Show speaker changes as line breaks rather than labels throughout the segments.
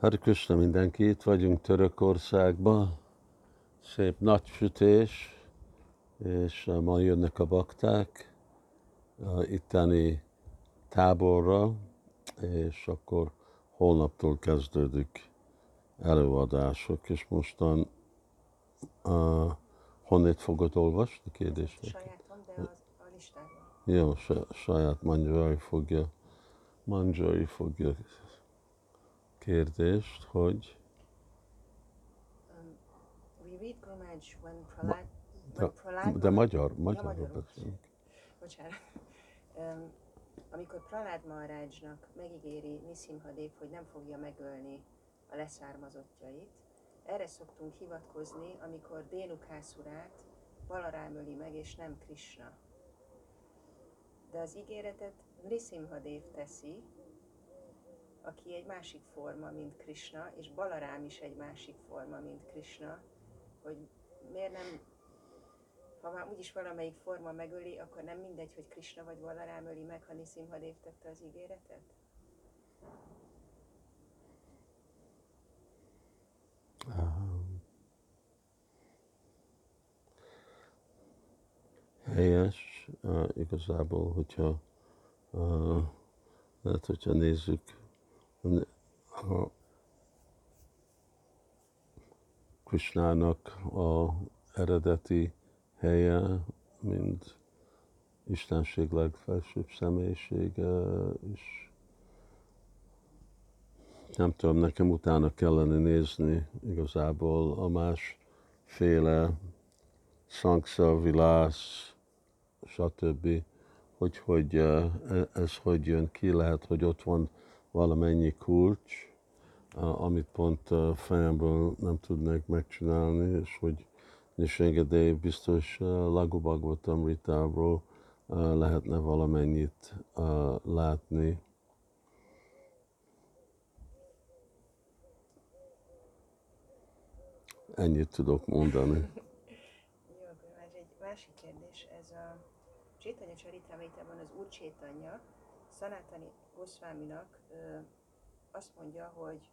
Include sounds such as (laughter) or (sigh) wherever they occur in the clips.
Hare Krishna mindenki, itt vagyunk Törökországban, szép nagy sütés, és ma jönnek a bakták a itteni táborra, és akkor holnaptól kezdődik előadások, és mostan uh, honnét fogod olvasni kérdéseket?
Sajátom, de az, a listában.
Jó, saját Manjari fogja, Manjari fogja kérdést, hogy
Um,
de, de magyar,
Ja,
magyarról
magyarul.
beszélünk. (laughs)
Bocsánat. Um, amikor Prahlad Maharajnak megígéri Nisimhadev, hogy nem fogja megölni a leszármazottjait, erre szoktunk hivatkozni, amikor Dénukászurát Balarám öli meg, és nem Krishna. De az ígéretet Nisimhadev teszi, aki egy másik forma, mint Krishna, és Balarám is egy másik forma, mint Krishna, hogy miért nem, ha már úgyis valamelyik forma megöli, akkor nem mindegy, hogy Krishna vagy Balarám öli meg, ha Nisimhadev tette az ígéretet?
Helyes, uh, igazából, hogyha uh, lehet, hogyha nézzük a Krishnának a eredeti helye, mint Istenség legfelsőbb személyisége, és nem tudom, nekem utána kellene nézni igazából a másféle szangsza, vilász, stb. Hogy, hogy eh, ez hogy jön ki, lehet, hogy ott van valamennyi kulcs, amit pont fejemből nem tudnék megcsinálni, és hogy Nisengedély biztos eh, Lagu Bhagavatam Ritából lehetne valamennyit látni. Ennyit tudok mondani. (laughs)
Jó, már egy másik kérdés, ez a Csétanya Csaritamritában az Úr Csétanya Sanatani Gosváminak azt mondja, hogy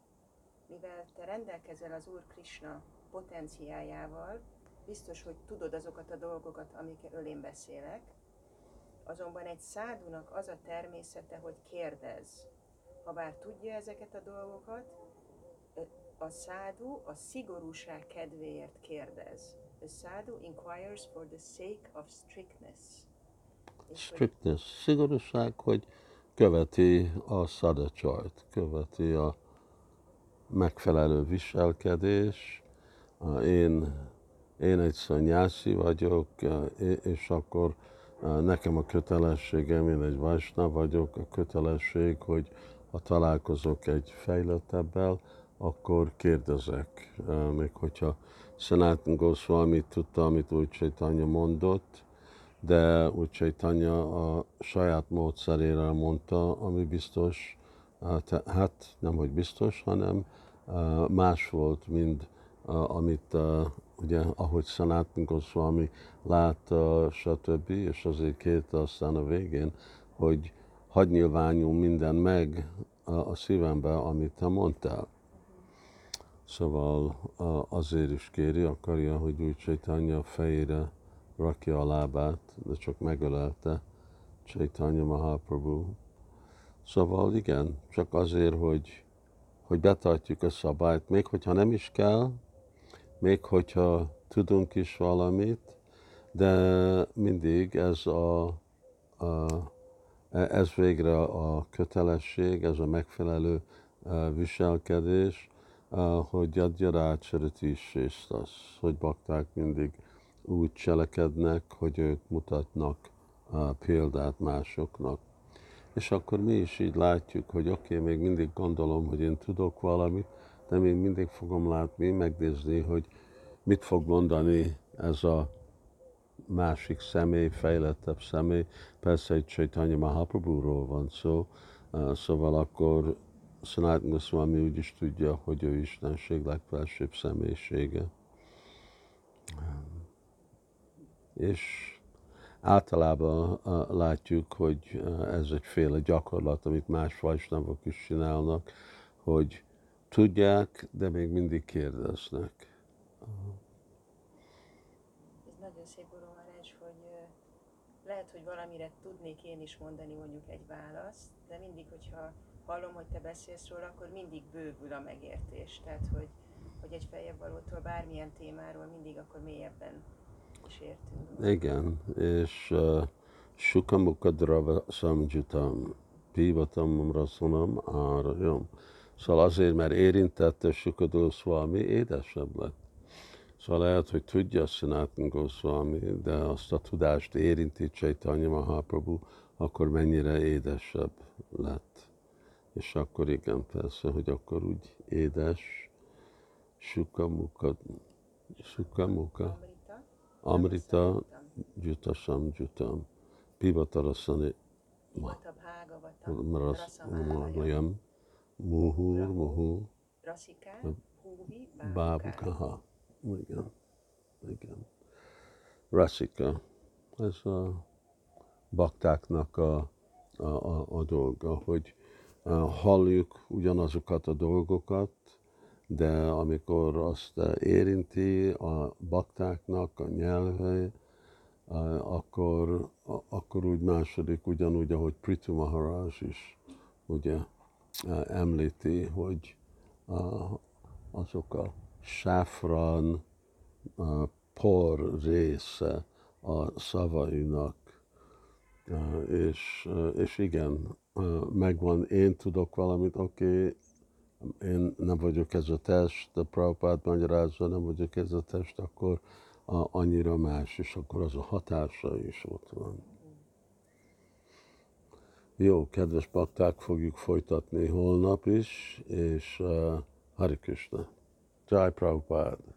mivel te rendelkezel az Úr Krishna potenciájával, biztos, hogy tudod azokat a dolgokat, amikről én beszélek, azonban egy szádunak az a természete, hogy kérdez. Habár tudja ezeket a dolgokat, a szádu a szigorúság kedvéért kérdez. The sadhu inquires for the sake of strictness. És
Strictness, szigorúság, hogy követi a szadacsajt, követi a megfelelő viselkedés. Én, én egy szanyászi vagyok, és akkor nekem a kötelességem, én egy vajsna vagyok, a kötelesség, hogy ha találkozok egy fejlettebbel, akkor kérdezek. Még hogyha Sanatan Goswami tudta, amit úgy Chaitanya mondott, de úgy Chaitanya a saját módszerére mondta, ami biztos, hát nem hogy biztos, hanem más volt, mint amit ugye, ahogy Sanatan Goswami látta, stb., és azért kérte aztán a végén, hogy hadd nyilvánul minden meg a szívembe, amit te mondtál. Szóval azért is kéri, akarja, hogy úgy Csaitanya fejére rakja a lábát, de csak megölelte Csaitanya Mahaprabhu. Szóval igen, csak azért, hogy, hogy betartjuk a szabályt, még hogyha nem is kell, még hogyha tudunk is valamit, de mindig ez a, a ez végre a kötelesség, ez a megfelelő viselkedés, hogy adja is és az, hogy bakták mindig úgy cselekednek, hogy ők mutatnak példát másoknak. És akkor mi is így látjuk, hogy oké, okay, még mindig gondolom, hogy én tudok valamit, de még mindig fogom látni, megnézni, hogy mit fog mondani ez a másik személy, fejlettebb személy. Persze egy Chaitanya Mahaprabhu-ról van szó, szóval akkor Sanatan Goswami úgy is tudja, hogy ő Istenség legfelsőbb személyisége. És általában látjuk, hogy ez egyféle gyakorlat, amit más vajsnavok is csinálnak, hogy tudják, de még mindig kérdeznek.
Ez nagyon szép, Guru hogy ö, lehet, hogy valamire tudnék én is mondani mondjuk egy választ, de mindig, hogyha hallom, hogy te beszélsz róla, akkor mindig bővül a megértés. Tehát, hogy, hogy egy feljebb valótól bármilyen témáról mindig akkor mélyebben is értünk.
Igen, és uh, Sukamuka Drava Samjutam, Pivatam Rasunam Árajam. Szóval azért, mert érintette Sukadó Swami, édesebb lett. Szóval lehet, hogy tudja Sanatan Goswami, de azt a tudást érinti Chaitanya Mahaprabhu, akkor mennyire édesebb lett. És akkor igen, persze, hogy akkor úgy édes, Sukamuka, Sukamuka,
Amrita.
Juta Samjutam, Pivatarasani
Mata Bhagavata.
Maras,
Rasamálaja.
Mayam, Muhur, Muhu. Bábukaha. Igen, igen. Rasika. Ez a baktáknak a, a, a, a dolga, hogy halljuk ugyanazokat a dolgokat, de amikor azt uh, érinti a baktáknak a nyelve, uh, akkor, akkor úgy második, ugyanúgy, ahogy Prithu Maharaj is ugye uh, említi, hogy azok a sáfran, por része a szavainak, és, és igen, megvan, én tudok valamit, oké, okay, én nem vagyok ez a test, a Prabhupád magyarázza, nem vagyok ez a test, akkor a, annyira más, és akkor az a hatása is ott van. Jó, kedves bakták, fogjuk folytatni holnap is, és uh, Hari Krishna. Jai Prabhupada.